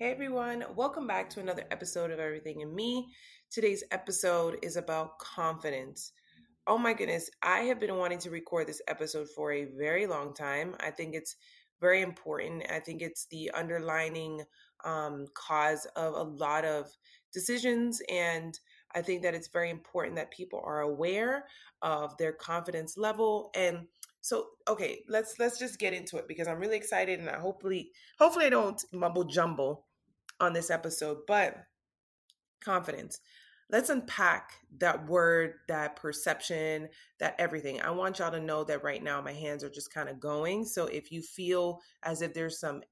Hey everyone, welcome back to another episode of Everything in Me. Today's episode is about confidence. Oh my goodness, I have been wanting to record this episode for a very long time. I think it's very important. I think it's the underlining um, cause of a lot of decisions, and I think that it's very important that people are aware of their confidence level and so okay let's let's just get into it because i'm really excited and i hopefully hopefully i don't mumble jumble on this episode, but confidence. Let's unpack that word, that perception, that everything. I want y'all to know that right now my hands are just kind of going. So if you feel as if there's some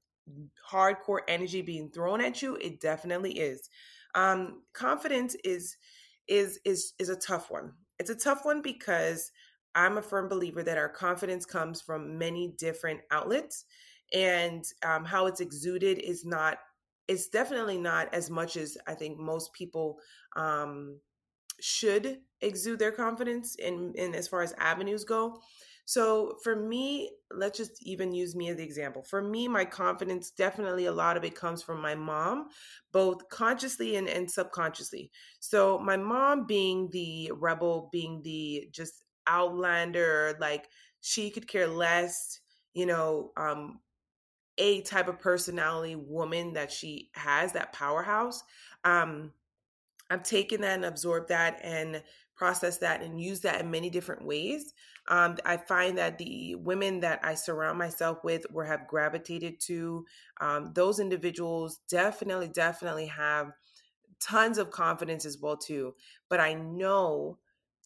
hardcore energy being thrown at you, it definitely is. Um, confidence is is is is a tough one. It's a tough one because I'm a firm believer that our confidence comes from many different outlets, and um, how it's exuded is not it's definitely not as much as I think most people um, should exude their confidence in, in as far as avenues go. So for me, let's just even use me as the example. For me, my confidence definitely a lot of it comes from my mom, both consciously and, and subconsciously. So my mom being the rebel, being the just outlander, like she could care less, you know, um, a type of personality woman that she has, that powerhouse. Um, I've taken that and absorbed that and processed that and used that in many different ways. Um, I find that the women that I surround myself with or have gravitated to, um, those individuals definitely, definitely have tons of confidence as well too. But I know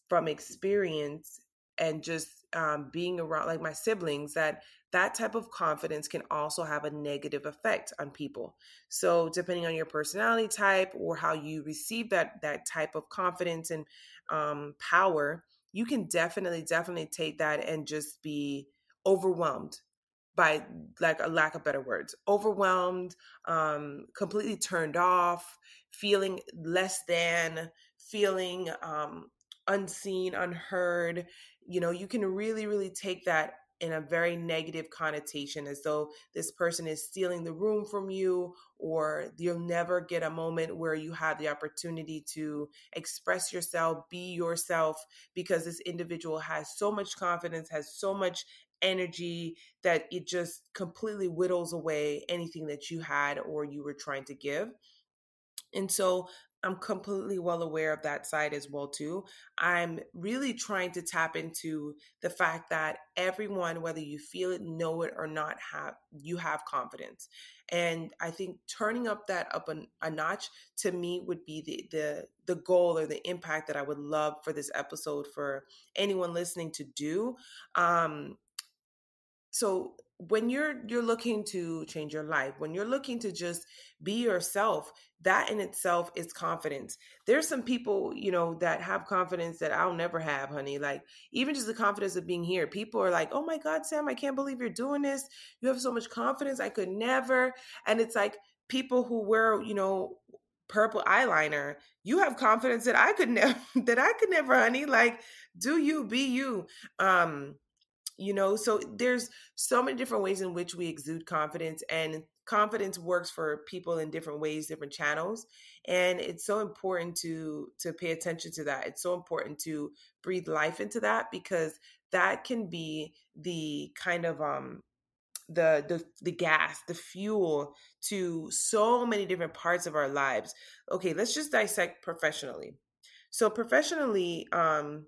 from experience and just um, being around like my siblings that that type of confidence can also have a negative effect on people. So depending on your personality type or how you receive that that type of confidence and um, power you can definitely definitely take that and just be overwhelmed by like a lack of better words overwhelmed um completely turned off feeling less than feeling um unseen unheard you know you can really really take that in a very negative connotation as though this person is stealing the room from you or you'll never get a moment where you have the opportunity to express yourself be yourself because this individual has so much confidence has so much energy that it just completely whittles away anything that you had or you were trying to give. And so I'm completely well aware of that side as well too. I'm really trying to tap into the fact that everyone whether you feel it, know it or not have you have confidence. And I think turning up that up a, a notch to me would be the the the goal or the impact that I would love for this episode for anyone listening to do. Um so when you're you're looking to change your life when you're looking to just be yourself that in itself is confidence. There's some people you know that have confidence that i'll never have honey. Like even just the confidence of being here people are like oh my god sam i can't believe you're doing this. You have so much confidence. I could never. And it's like people who wear you know purple eyeliner you have confidence that i could never that i could never honey. Like do you be you. Um you know so there's so many different ways in which we exude confidence and confidence works for people in different ways different channels and it's so important to to pay attention to that. It's so important to breathe life into that because that can be the kind of um the the the gas the fuel to so many different parts of our lives. Okay let's just dissect professionally. So professionally um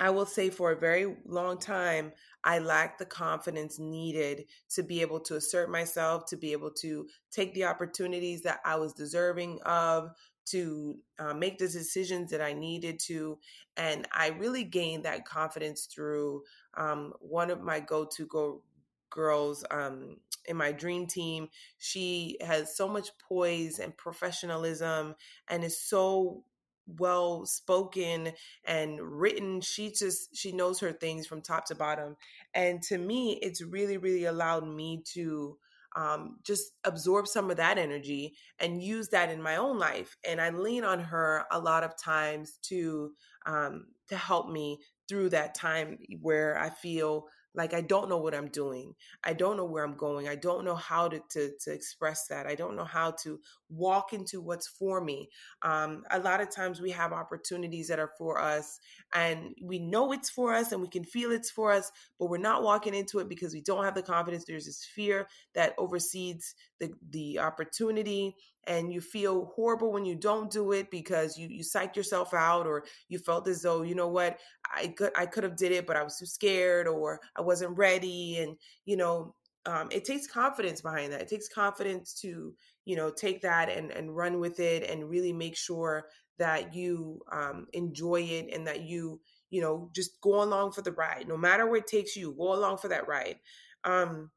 I will say for a very long time, I lacked the confidence needed to be able to assert myself, to be able to take the opportunities that I was deserving of, to uh, make the decisions that I needed to. And I really gained that confidence through um, one of my go to go girls um, in my dream team. She has so much poise and professionalism and is so well spoken and written she just she knows her things from top to bottom and to me it's really really allowed me to um, just absorb some of that energy and use that in my own life and i lean on her a lot of times to um, to help me through that time where i feel like i don't know what i'm doing. I don't know where i'm going. I don't know how to to, to express that. I don't know how to walk into what's for me. Um, a lot of times we have opportunities that are for us and we know it's for us and we can feel it's for us but we're not walking into it because we don't have the confidence. There's this fear that oversees the the opportunity and you feel horrible when you don't do it because you you psych yourself out or you felt as though you know what? I could I could have did it but I was too scared or I wasn't ready and you know um, it takes confidence behind that. It takes confidence to you know take that and and run with it and really make sure that you um, enjoy it and that you you know just go along for the ride no matter where it takes you go along for that ride. Um,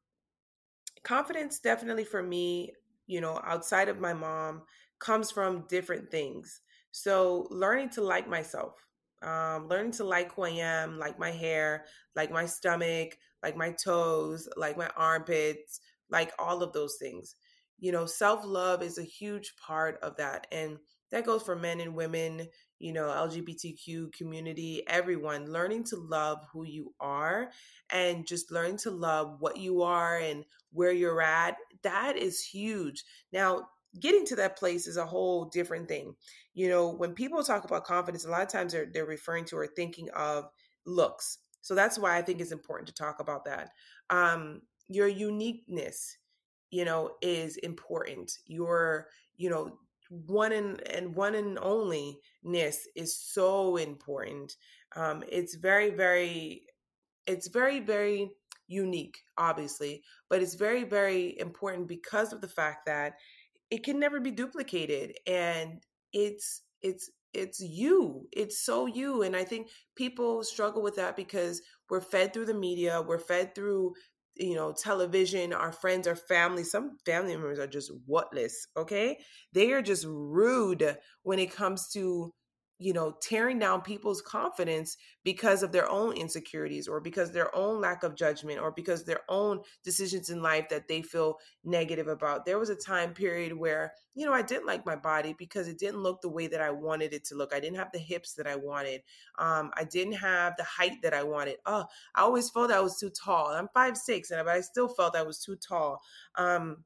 confidence definitely for me you know, outside of my mom comes from different things. So learning to like myself, um, learning to like who I am, like my hair, like my stomach, like my toes, like my armpits, like all of those things. You know, self love is a huge part of that. And that goes for men and women, you know, LGBTQ community, everyone learning to love who you are and just learning to love what you are and where you're at. That is huge. Now, getting to that place is a whole different thing. You know, when people talk about confidence, a lot of times they're, they're referring to or thinking of looks. So that's why I think it's important to talk about that. Um, your uniqueness, you know, is important. Your, you know, one and and one and onlyness is so important. Um, it's very, very, it's very, very unique, obviously, but it's very, very important because of the fact that it can never be duplicated, and it's it's it's you it's so you and i think people struggle with that because we're fed through the media we're fed through you know, television, our friends, our family, some family members are just whatless, okay? They are just rude when it comes to you know, tearing down people's confidence because of their own insecurities or because their own lack of judgment or because their own decisions in life that they feel negative about. There was a time period where, you know, I didn't like my body because it didn't look the way that I wanted it to look. I didn't have the hips that I wanted. Um, I didn't have the height that I wanted. Oh, I always felt I was too tall. I'm five six, and but I still felt I was too tall. Um,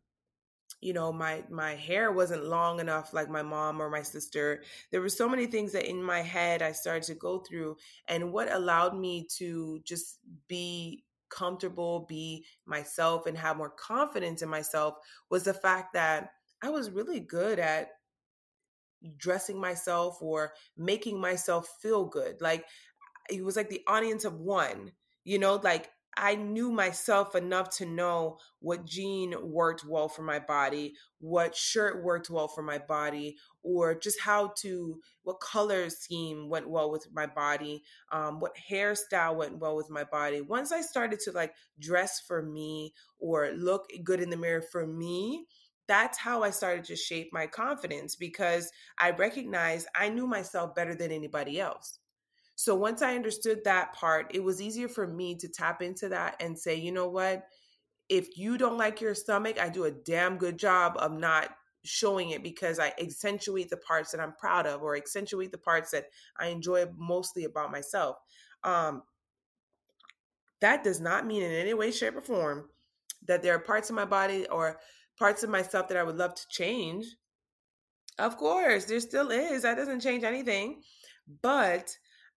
you know my my hair wasn't long enough like my mom or my sister. There were so many things that in my head i started to go through and what allowed me to just be comfortable be myself and have more confidence in myself was the fact that i was really good at dressing myself or making myself feel good. Like it was like the audience of one you know like I knew myself enough to know what jean worked well for my body, what shirt worked well for my body, or just how to, what color scheme went well with my body, um, what hairstyle went well with my body. Once I started to like dress for me or look good in the mirror for me, that's how I started to shape my confidence because I recognized I knew myself better than anybody else. So once I understood that part, it was easier for me to tap into that and say, you know what? If you don't like your stomach, I do a damn good job of not showing it because I accentuate the parts that I'm proud of or accentuate the parts that I enjoy mostly about myself. Um, that does not mean in any way, shape, or form that there are parts of my body or parts of myself that I would love to change. Of course, there still is. That doesn't change anything. But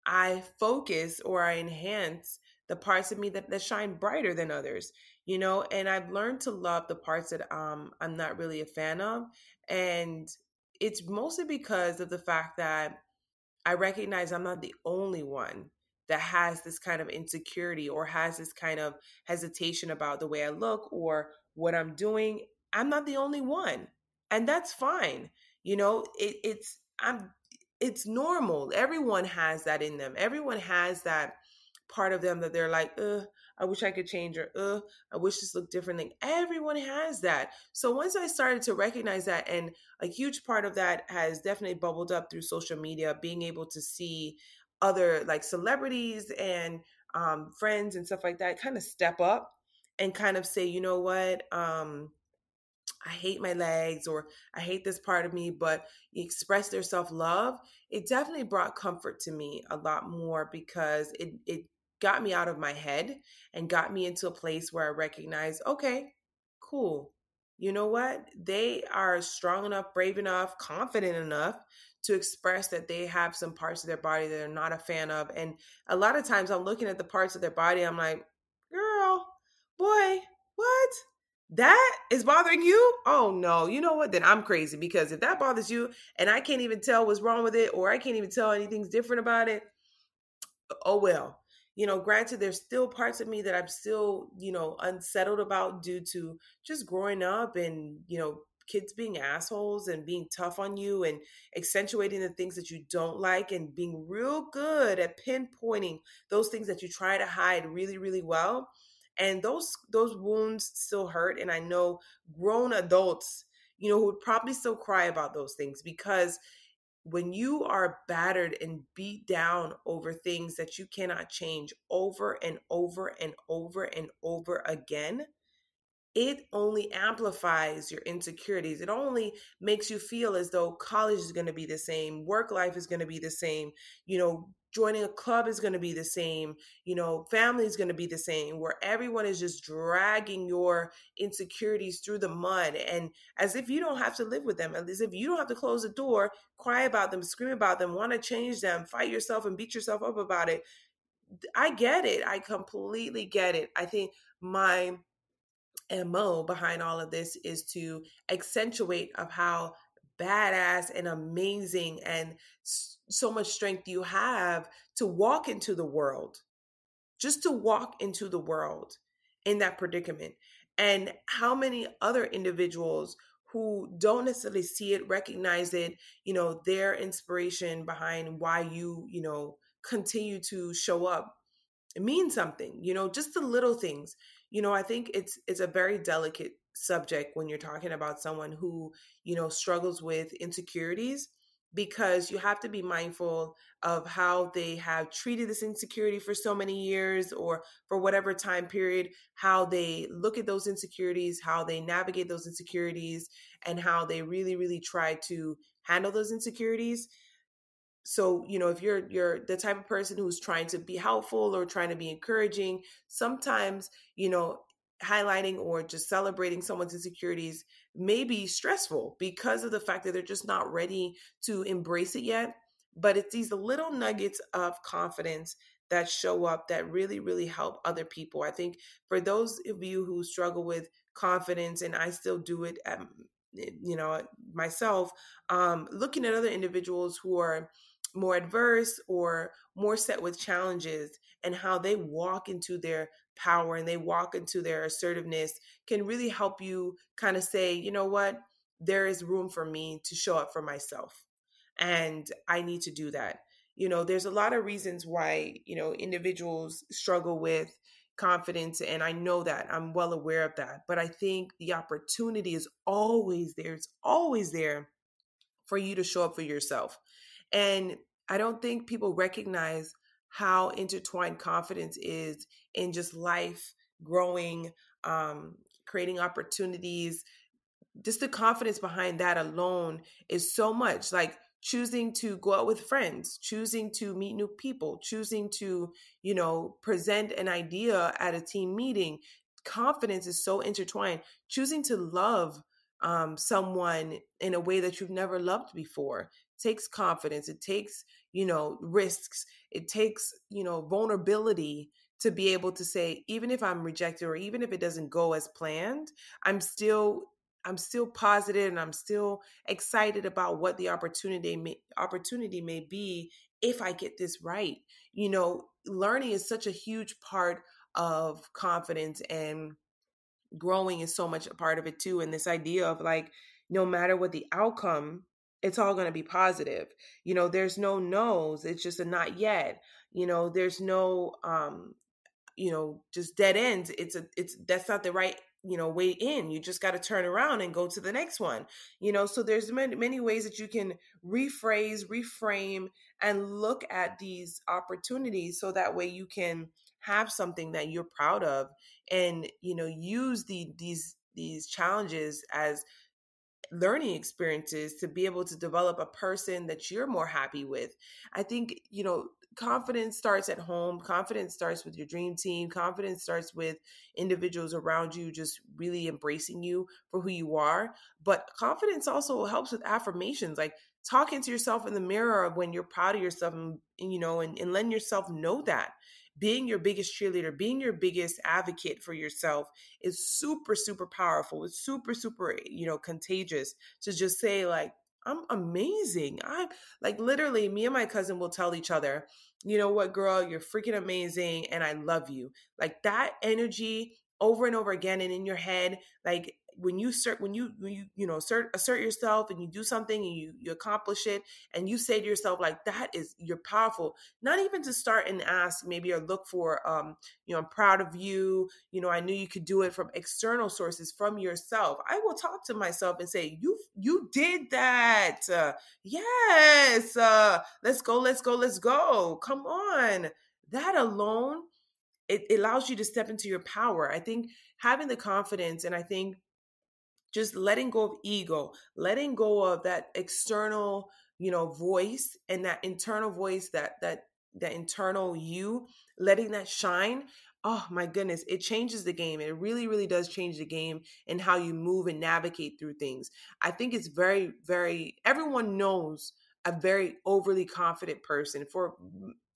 I focus or I enhance the parts of me that, that shine brighter than others, you know, and I've learned to love the parts that um, I'm not really a fan of. And it's mostly because of the fact that I recognize I'm not the only one that has this kind of insecurity or has this kind of hesitation about the way I look or what I'm doing. I'm not the only one. And that's fine. You know, it, it's, I'm it's normal. Everyone has that in them. Everyone has that part of them that they're like, uh, I wish I could change or uh, I wish this looked differently. Everyone has that. So once I started to recognize that, and a huge part of that has definitely bubbled up through social media, being able to see other like celebrities and um, friends and stuff like that kind of step up and kind of say, you know what, um, I hate my legs or I hate this part of me, but express their self love, it definitely brought comfort to me a lot more because it it got me out of my head and got me into a place where I recognize, okay, cool. You know what? They are strong enough, brave enough, confident enough to express that they have some parts of their body that they're not a fan of. And a lot of times I'm looking at the parts of their body, I'm like, girl, boy? That is bothering you? Oh no, you know what? Then I'm crazy because if that bothers you and I can't even tell what's wrong with it or I can't even tell anything's different about it, oh well you know, granted, there's still parts of me that I'm still, you know, unsettled about due to just growing up and, you know, kids being assholes and being tough on you and accentuating the things that you don't like and being real good at pinpointing those things that you try to hide really, really well. And those those wounds still hurt. And I know grown adults, you know, would probably still cry about those things because when you are battered and beat down over things that you cannot change over and over and over and over again, it only amplifies your insecurities. It only makes you feel as though college is going to be the same, work life is going to be the same, you know, joining a club is going to be the same you know family is going to be the same where everyone is just dragging your insecurities through the mud and as if you don't have to live with them as if you don't have to close the door cry about them scream about them want to change them fight yourself and beat yourself up about it. I get it i completely get it. I think my mo behind all of this is to accentuate of how badass and amazing and so much strength you have to walk into the world, just to walk into the world in that predicament. And how many other individuals who don't necessarily see it, recognize it, you know, their inspiration behind why you, you know, continue to show up it means something, you know, just the little things. You know, I think it's it's a very delicate subject when you're talking about someone who, you know, struggles with insecurities because you have to be mindful of how they have treated this insecurity for so many years or for whatever time period, how they look at those insecurities, how they navigate those insecurities, and how they really, really try to handle those insecurities. So you know if you're you're the type of person who's trying to be helpful or trying to be encouraging sometimes you know highlighting or just celebrating someone's insecurities may be stressful because of the fact that they're just not ready to embrace it yet but it's these little nuggets of confidence that show up that really really help other people. I think for those of you who struggle with confidence and i still do it at, you know myself um looking at other individuals who are more adverse or more set with challenges and how they walk into their power and they walk into their assertiveness can really help you kind of say, you know what, there is room for me to show up for myself. And I need to do that. You know, there's a lot of reasons why, you know, individuals struggle with confidence. And I know that I'm well aware of that. But I think the opportunity is always there. It's always there for you to show up for yourself. And I don't think people recognize how intertwined confidence is in just life, growing, um, creating opportunities. Just the confidence behind that alone is so much. Like choosing to go out with friends, choosing to meet new people, choosing to, you know, present an idea at a team meeting. Confidence is so intertwined. Choosing to love um, someone in a way that you've never loved before takes confidence it takes you know risks it takes you know vulnerability to be able to say even if i'm rejected or even if it doesn't go as planned i'm still i'm still positive and i'm still excited about what the opportunity may opportunity may be if i get this right. You know learning is such a huge part of confidence and growing is so much a part of it too and this idea of like no matter what the outcome it's all going to be positive. You know there's no no's it's just a not yet. You know there's no um you know just dead ends it's a it's that's not the right you know way in you just got to turn around and go to the next one. You know so there's many, many ways that you can rephrase reframe and look at these opportunities so that way you can have something that you're proud of and you know use the these these challenges as learning experiences to be able to develop a person that you're more happy with. I think, you know, confidence starts at home. Confidence starts with your dream team. Confidence starts with individuals around you just really embracing you for who you are. But confidence also helps with affirmations, like talking to yourself in the mirror when you're proud of yourself and, you know, and, and letting yourself know that being your biggest cheerleader, being your biggest advocate for yourself is super, super powerful. It's super, super, you know, contagious to just say, like, I'm amazing. I'm like literally, me and my cousin will tell each other, you know what, girl, you're freaking amazing and I love you. Like that energy over and over again and in your head, like when you assert when you when you you know assert assert yourself and you do something and you you accomplish it and you say to yourself like that is you're powerful. Not even to start and ask maybe or look for um you know i'm proud of you. You know i knew you could do it from external sources from yourself. I will talk to myself and say you you did that. Uh, yes uh let's go let's go let's go. Come on. That alone it allows you to step into your power. I think having the confidence and i think just letting go of ego letting go of that external you know voice and that internal voice that that that internal you letting that shine oh my goodness it changes the game. It really really does change the game and how you move and navigate through things. I think it's very very everyone knows a very overly confident person for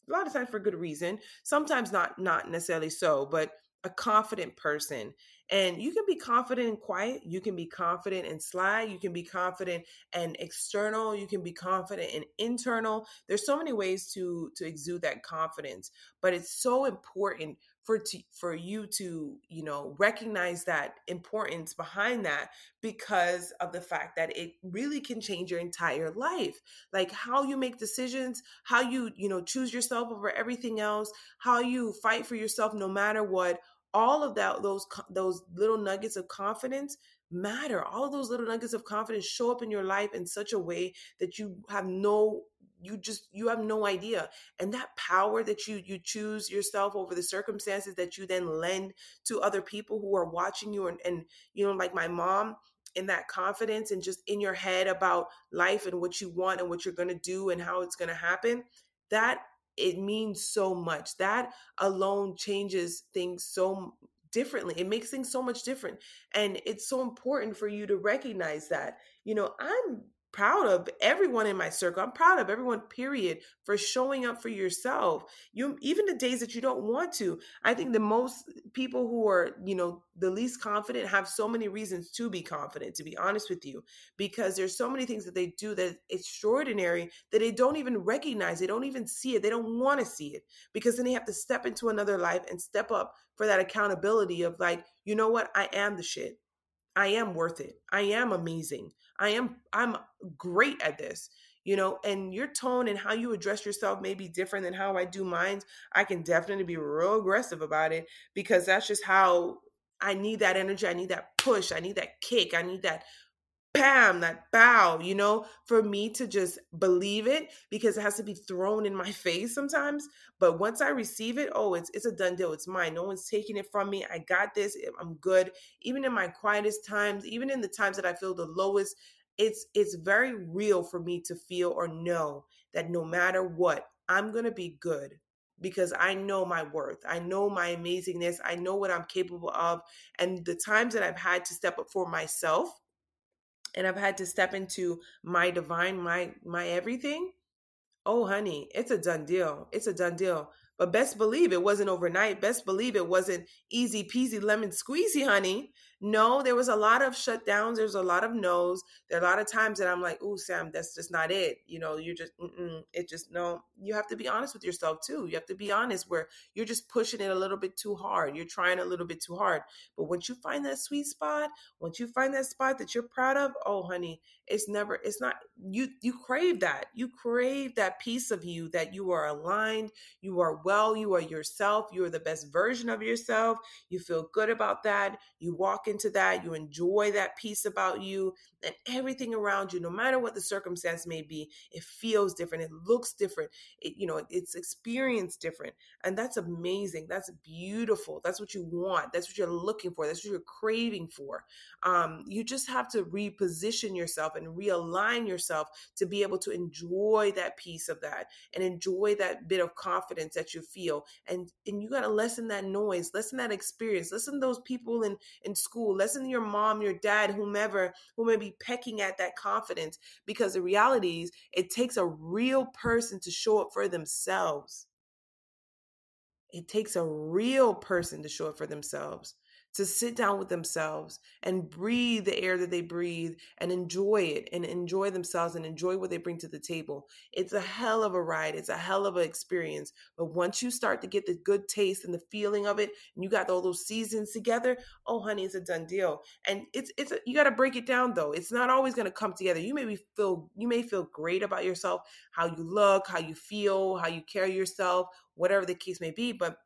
a lot of times for good reason sometimes not not necessarily so but a confident person and you can be confident and quiet. You can be confident and sly. You can be confident and external. You can be confident and internal. There's so many ways to to exude that confidence, but it's so important for to, for you to you know recognize that importance behind that because of the fact that it really can change your entire life like how you make decisions how you you know choose yourself over everything else how you fight for yourself no matter what all of that those those little nuggets of confidence matter. All of those little nuggets of confidence show up in your life in such a way that you have no you just you have no idea. And that power that you you choose yourself over the circumstances that you then lend to other people who are watching you and, and you know like my mom in that confidence and just in your head about life and what you want and what you're going to do and how it's going to happen that it means so much. That alone changes things so differently. It makes things so much different. And it's so important for you to recognize that. You know, I'm proud of everyone in my circle. I'm proud of everyone, period, for showing up for yourself. You even the days that you don't want to. I think the most people who are, you know, the least confident have so many reasons to be confident, to be honest with you, because there's so many things that they do that extraordinary that they don't even recognize. They don't even see it. They don't want to see it because then they have to step into another life and step up for that accountability of like, you know what? I am the shit. I am worth it. I am amazing. I am I'm great at this. You know, and your tone and how you address yourself may be different than how I do mine. I can definitely be real aggressive about it because that's just how I need that energy. I need that push. I need that kick. I need that bam, that bow, you know, for me to just believe it because it has to be thrown in my face sometimes. But once I receive it, oh, it's it's a done deal. It's mine. No one's taking it from me. I got this. I'm good. Even in my quietest times, even in the times that I feel the lowest, it's it's very real for me to feel or know that no matter what, I'm going to be good because I know my worth. I know my amazingness. I know what I'm capable of. And the times that I've had to step up for myself, and I've had to step into my divine, my my everything, oh honey, it's a done deal. It's a done deal. But best believe it wasn't overnight. Best believe it wasn't easy peasy lemon squeezy, honey. No, there was a lot of shutdowns. There's a lot of no's. There are a lot of times that I'm like, "Oh, Sam, that's just not it." You know, you're just, it just no. You have to be honest with yourself too. You have to be honest where you're just pushing it a little bit too hard. You're trying a little bit too hard. But once you find that sweet spot, once you find that spot that you're proud of, oh, honey, it's never. It's not. You you crave that. You crave that piece of you that you are aligned. You are well. You are yourself. You are the best version of yourself. You feel good about that. You walk into that, you enjoy that piece about you, and everything around you, no matter what the circumstance may be, it feels different, it looks different, it, you know, it's experienced different. And that's amazing. That's beautiful. That's what you want. That's what you're looking for. That's what you're craving for. Um, you just have to reposition yourself and realign yourself to be able to enjoy that piece of that and enjoy that bit of confidence that you feel. And and you gotta lessen that noise, lessen that experience, listen to those people in in school, listen to your mom, your dad, whomever who may be pecking at that confidence. Because the reality is it takes a real person to show up for themselves. It takes a real person to show up for themselves to sit down with themselves and breathe the air that they breathe and enjoy it and enjoy themselves and enjoy what they bring to the table. It's a hell of a ride. It's a hell of an experience. But once you start to get the good taste and the feeling of it, and you got all those seasons together, oh honey, it's a done deal. And it's it's a, you got to break it down though. It's not always going to come together. You may be feel you may feel great about yourself, how you look, how you feel, how you carry yourself, whatever the case may be, but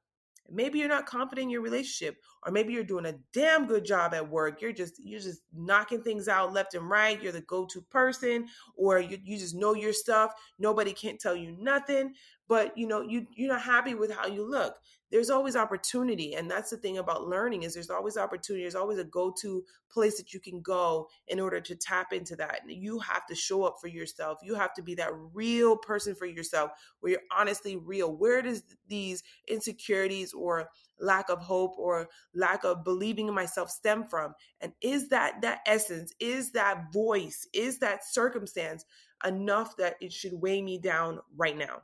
maybe you're not confident in your relationship or maybe you're doing a damn good job at work. You're just you're just knocking things out left and right. You're the go-to person or you, you just know your stuff. Nobody can't tell you nothing but you know you you're not happy with how you look. There's always opportunity and that's the thing about learning is there's always opportunity there's always a go-to place that you can go in order to tap into that and you have to show up for yourself. You have to be that real person for yourself where you're honestly real. Where does these insecurities or lack of hope or lack of believing in myself stem from? And is that that essence is that voice is that circumstance enough that it should weigh me down right now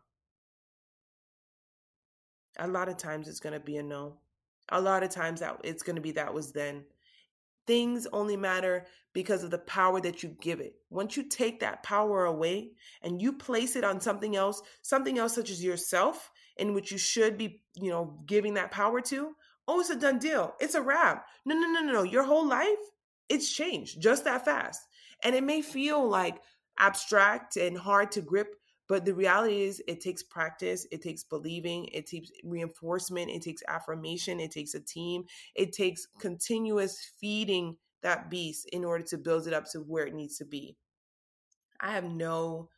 a lot of times it's going to be a no. A lot of times that it's going to be that was then. Things only matter because of the power that you give it. Once you take that power away and you place it on something else, something else such as yourself, in which you should be, you know, giving that power to, oh, it's a done deal. It's a wrap. No, no, no, no, no. Your whole life, it's changed just that fast. And it may feel like abstract and hard to grip but the reality is, it takes practice, it takes believing, it takes reinforcement, it takes affirmation, it takes a team, it takes continuous feeding that beast in order to build it up to where it needs to be. I have no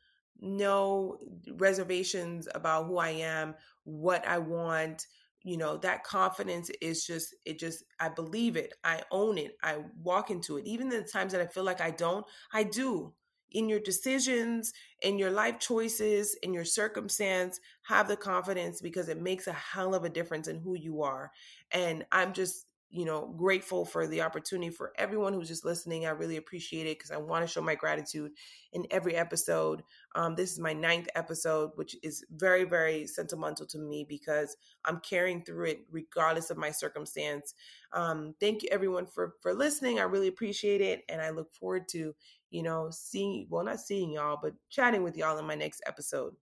no reservations about who I am, what I want, you know that confidence is just it just i believe it i own it i walk into it even the times that i feel like i don't i do in your decisions, in your life choices, in your circumstance, have the confidence because it makes a hell of a difference in who you are. And I'm just, you know, grateful for the opportunity for everyone who's just listening. I really appreciate it because I want to show my gratitude in every episode. Um, this is my ninth episode, which is very, very sentimental to me because I'm carrying through it regardless of my circumstance. Um, thank you everyone for for listening. I really appreciate it, and I look forward to you know, seeing, well, not seeing y'all, but chatting with y'all in my next episode.